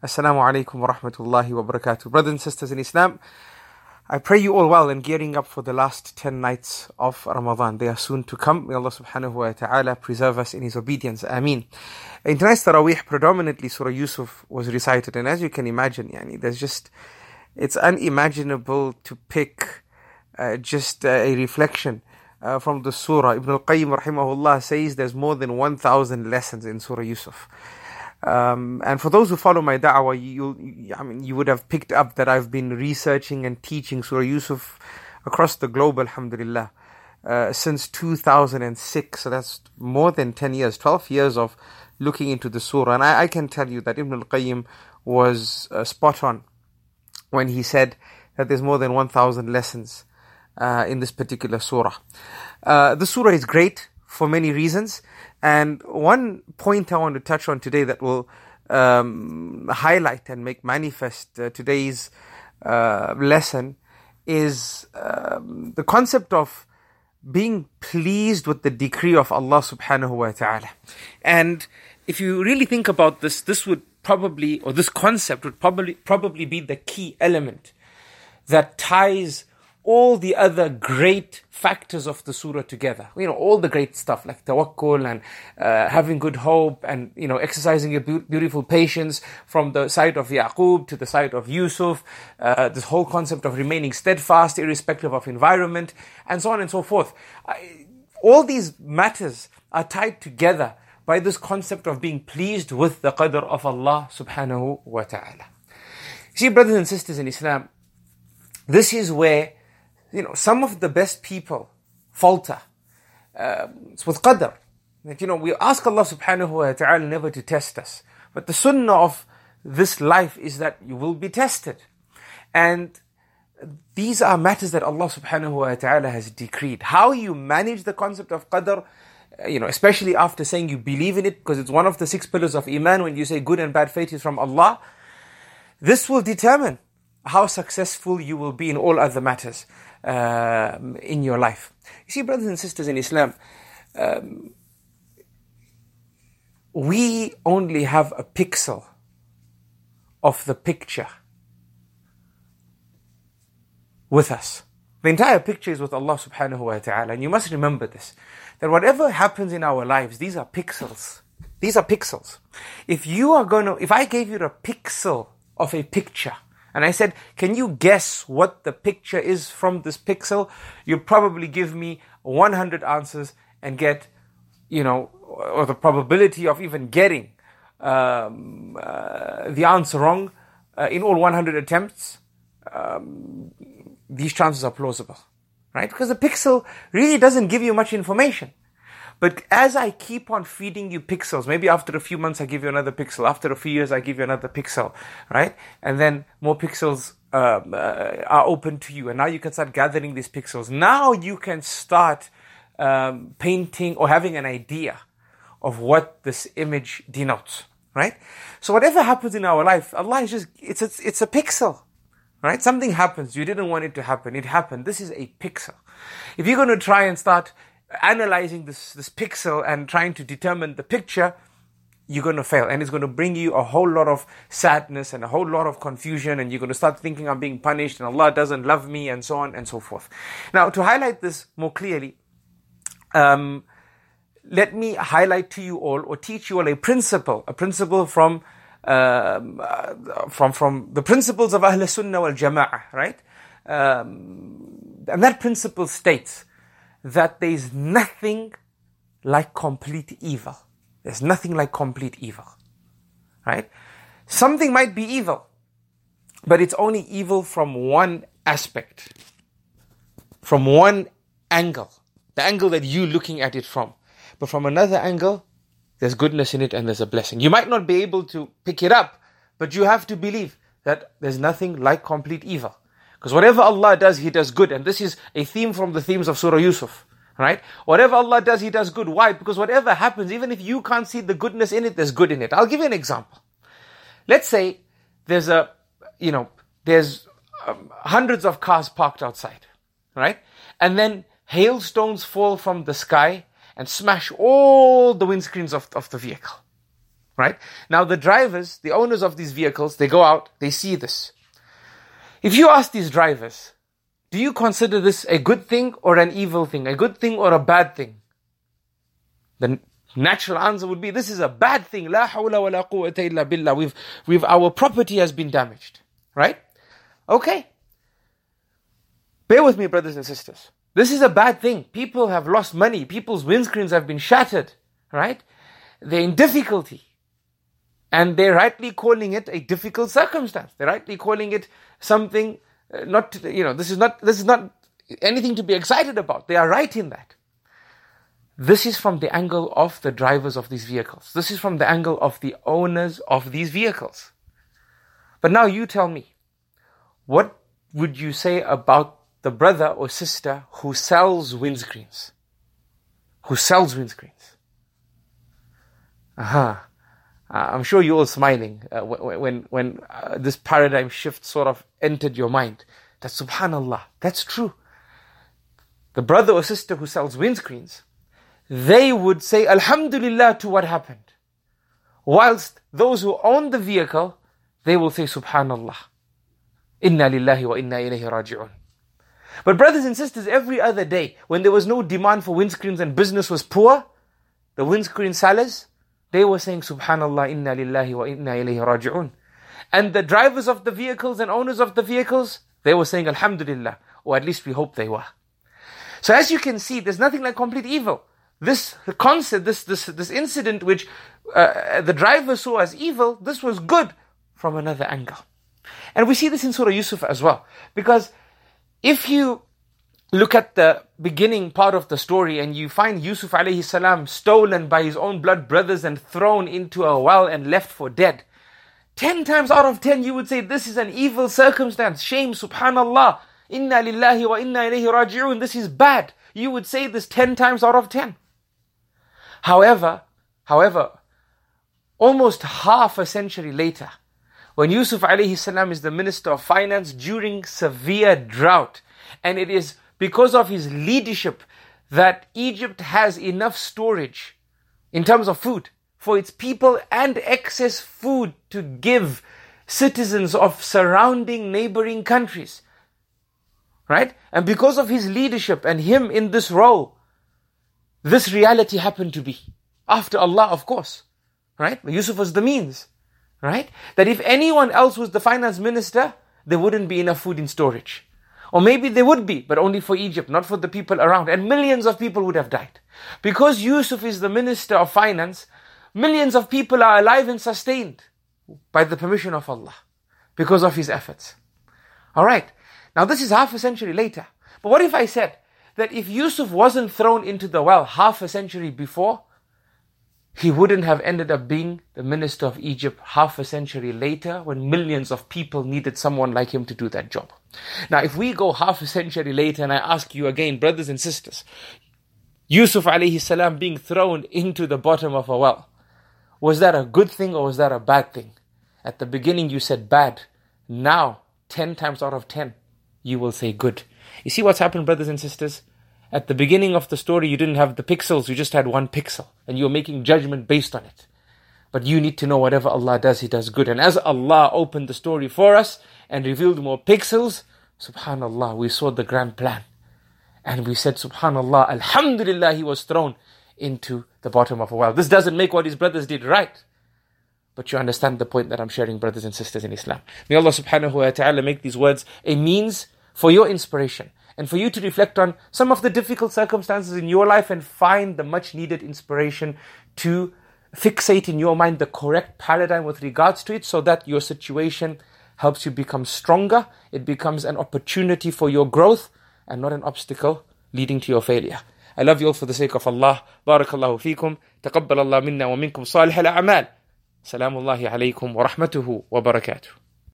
Assalamu alaikum wa rahmatullahi wa barakatuh. Brothers and sisters in Islam, I pray you all well and gearing up for the last 10 nights of Ramadan. They are soon to come. May Allah subhanahu wa ta'ala preserve us in His obedience. Ameen. In tonight's Taraweeh, predominantly Surah Yusuf was recited. And as you can imagine, yani, there's just, it's unimaginable to pick uh, just uh, a reflection uh, from the surah. Ibn al-Qayyim rahimahullah says there's more than 1,000 lessons in Surah Yusuf. Um, and for those who follow my da'wah, you, I mean, you would have picked up that I've been researching and teaching Surah Yusuf across the globe, alhamdulillah, uh, since 2006. So that's more than 10 years, 12 years of looking into the surah. And I, I can tell you that Ibn al-Qayyim was uh, spot on when he said that there's more than 1,000 lessons uh, in this particular surah. Uh, the surah is great for many reasons. And one point I want to touch on today that will um, highlight and make manifest uh, today's uh, lesson is um, the concept of being pleased with the decree of Allah subhanahu wa ta'ala. And if you really think about this, this would probably, or this concept would probably, probably be the key element that ties all the other great factors of the surah together. You know, all the great stuff like tawakkul and uh, having good hope and, you know, exercising a be- beautiful patience from the side of Yaqub to the side of Yusuf, uh, this whole concept of remaining steadfast irrespective of environment and so on and so forth. I, all these matters are tied together by this concept of being pleased with the qadr of Allah subhanahu wa ta'ala. See, brothers and sisters in Islam, this is where you know, some of the best people falter. Uh, it's with qadr. That, you know, we ask Allah subhanahu wa ta'ala never to test us. But the sunnah of this life is that you will be tested. And these are matters that Allah subhanahu wa ta'ala has decreed. How you manage the concept of qadr, uh, you know, especially after saying you believe in it, because it's one of the six pillars of Iman when you say good and bad faith is from Allah, this will determine how successful you will be in all other matters uh, in your life. You see, brothers and sisters in Islam, um, we only have a pixel of the picture with us. The entire picture is with Allah subhanahu wa ta'ala. And you must remember this. That whatever happens in our lives, these are pixels. These are pixels. If you are going to, if I gave you a pixel of a picture, and I said, can you guess what the picture is from this pixel? You'll probably give me 100 answers and get, you know, or the probability of even getting um, uh, the answer wrong uh, in all 100 attempts, um, these chances are plausible, right? Because the pixel really doesn't give you much information. But as I keep on feeding you pixels, maybe after a few months I give you another pixel, after a few years I give you another pixel, right? And then more pixels um, uh, are open to you, and now you can start gathering these pixels. Now you can start um, painting or having an idea of what this image denotes, right? So whatever happens in our life, Allah is just it's a, it's a pixel, right? Something happens, you didn't want it to happen, it happened. This is a pixel. If you're going to try and start analyzing this, this pixel and trying to determine the picture, you're going to fail. And it's going to bring you a whole lot of sadness and a whole lot of confusion. And you're going to start thinking I'm being punished and Allah doesn't love me and so on and so forth. Now, to highlight this more clearly, um, let me highlight to you all or teach you all a principle, a principle from um, uh, from from the principles of Ahl Sunnah wal Jama'ah, right? Um, and that principle states that there is nothing like complete evil. There's nothing like complete evil. Right? Something might be evil, but it's only evil from one aspect, from one angle, the angle that you're looking at it from. But from another angle, there's goodness in it and there's a blessing. You might not be able to pick it up, but you have to believe that there's nothing like complete evil. Because whatever Allah does, He does good. And this is a theme from the themes of Surah Yusuf. Right? Whatever Allah does, He does good. Why? Because whatever happens, even if you can't see the goodness in it, there's good in it. I'll give you an example. Let's say there's a, you know, there's um, hundreds of cars parked outside. Right? And then hailstones fall from the sky and smash all the windscreens of, of the vehicle. Right? Now the drivers, the owners of these vehicles, they go out, they see this. If you ask these drivers, do you consider this a good thing or an evil thing? A good thing or a bad thing? The natural answer would be this is a bad thing. La hawla wa la quwwata illa billah. We've, we've, our property has been damaged. Right? Okay. Bear with me, brothers and sisters. This is a bad thing. People have lost money. People's windscreens have been shattered. Right? They're in difficulty. And they're rightly calling it a difficult circumstance. They're rightly calling it something uh, not, you know, this is not, this is not anything to be excited about. They are right in that. This is from the angle of the drivers of these vehicles. This is from the angle of the owners of these vehicles. But now you tell me, what would you say about the brother or sister who sells windscreens? Who sells windscreens? Aha. Uh, I'm sure you're all smiling uh, when when uh, this paradigm shift sort of entered your mind. That subhanallah, that's true. The brother or sister who sells windscreens, they would say alhamdulillah to what happened. Whilst those who own the vehicle, they will say subhanallah. Inna lillahi wa inna ilayhi raji'un. But brothers and sisters, every other day, when there was no demand for windscreens and business was poor, the windscreen sellers, they were saying, Subhanallah, inna lillahi wa inna ilayhi raji'un. And the drivers of the vehicles and owners of the vehicles, they were saying, Alhamdulillah, or at least we hope they were. So as you can see, there's nothing like complete evil. This concept, this, this, this incident which uh, the driver saw as evil, this was good from another angle. And we see this in Surah Yusuf as well. Because if you look at the beginning part of the story and you find Yusuf alayhi salam stolen by his own blood brothers and thrown into a well and left for dead. Ten times out of ten you would say this is an evil circumstance. Shame, subhanallah. Inna lillahi wa inna ilayhi raji'un. This is bad. You would say this ten times out of ten. However, however, almost half a century later, when Yusuf alayhi salam is the minister of finance during severe drought, and it is because of his leadership that Egypt has enough storage in terms of food for its people and excess food to give citizens of surrounding neighboring countries. Right? And because of his leadership and him in this role, this reality happened to be. After Allah, of course. Right? Yusuf was the means. Right? That if anyone else was the finance minister, there wouldn't be enough food in storage. Or maybe they would be, but only for Egypt, not for the people around. And millions of people would have died. Because Yusuf is the minister of finance, millions of people are alive and sustained by the permission of Allah. Because of his efforts. Alright. Now this is half a century later. But what if I said that if Yusuf wasn't thrown into the well half a century before, he wouldn't have ended up being the minister of Egypt half a century later when millions of people needed someone like him to do that job. Now, if we go half a century later and I ask you again, brothers and sisters, Yusuf alayhi salam being thrown into the bottom of a well, was that a good thing or was that a bad thing? At the beginning you said bad. Now, 10 times out of 10, you will say good. You see what's happened, brothers and sisters? At the beginning of the story, you didn't have the pixels, you just had one pixel, and you were making judgment based on it. But you need to know whatever Allah does, He does good. And as Allah opened the story for us and revealed more pixels, subhanallah, we saw the grand plan. And we said, subhanallah, alhamdulillah, he was thrown into the bottom of a well. This doesn't make what his brothers did right. But you understand the point that I'm sharing, brothers and sisters in Islam. May Allah subhanahu wa ta'ala make these words a means for your inspiration and for you to reflect on some of the difficult circumstances in your life and find the much needed inspiration to fixate in your mind the correct paradigm with regards to it so that your situation helps you become stronger. It becomes an opportunity for your growth and not an obstacle leading to your failure. I love you all for the sake of Allah. Barakallahu fikum. تقبل الله منا ومنكم صالح الأعمال. سلام الله عليكم ورحمته وبركاته.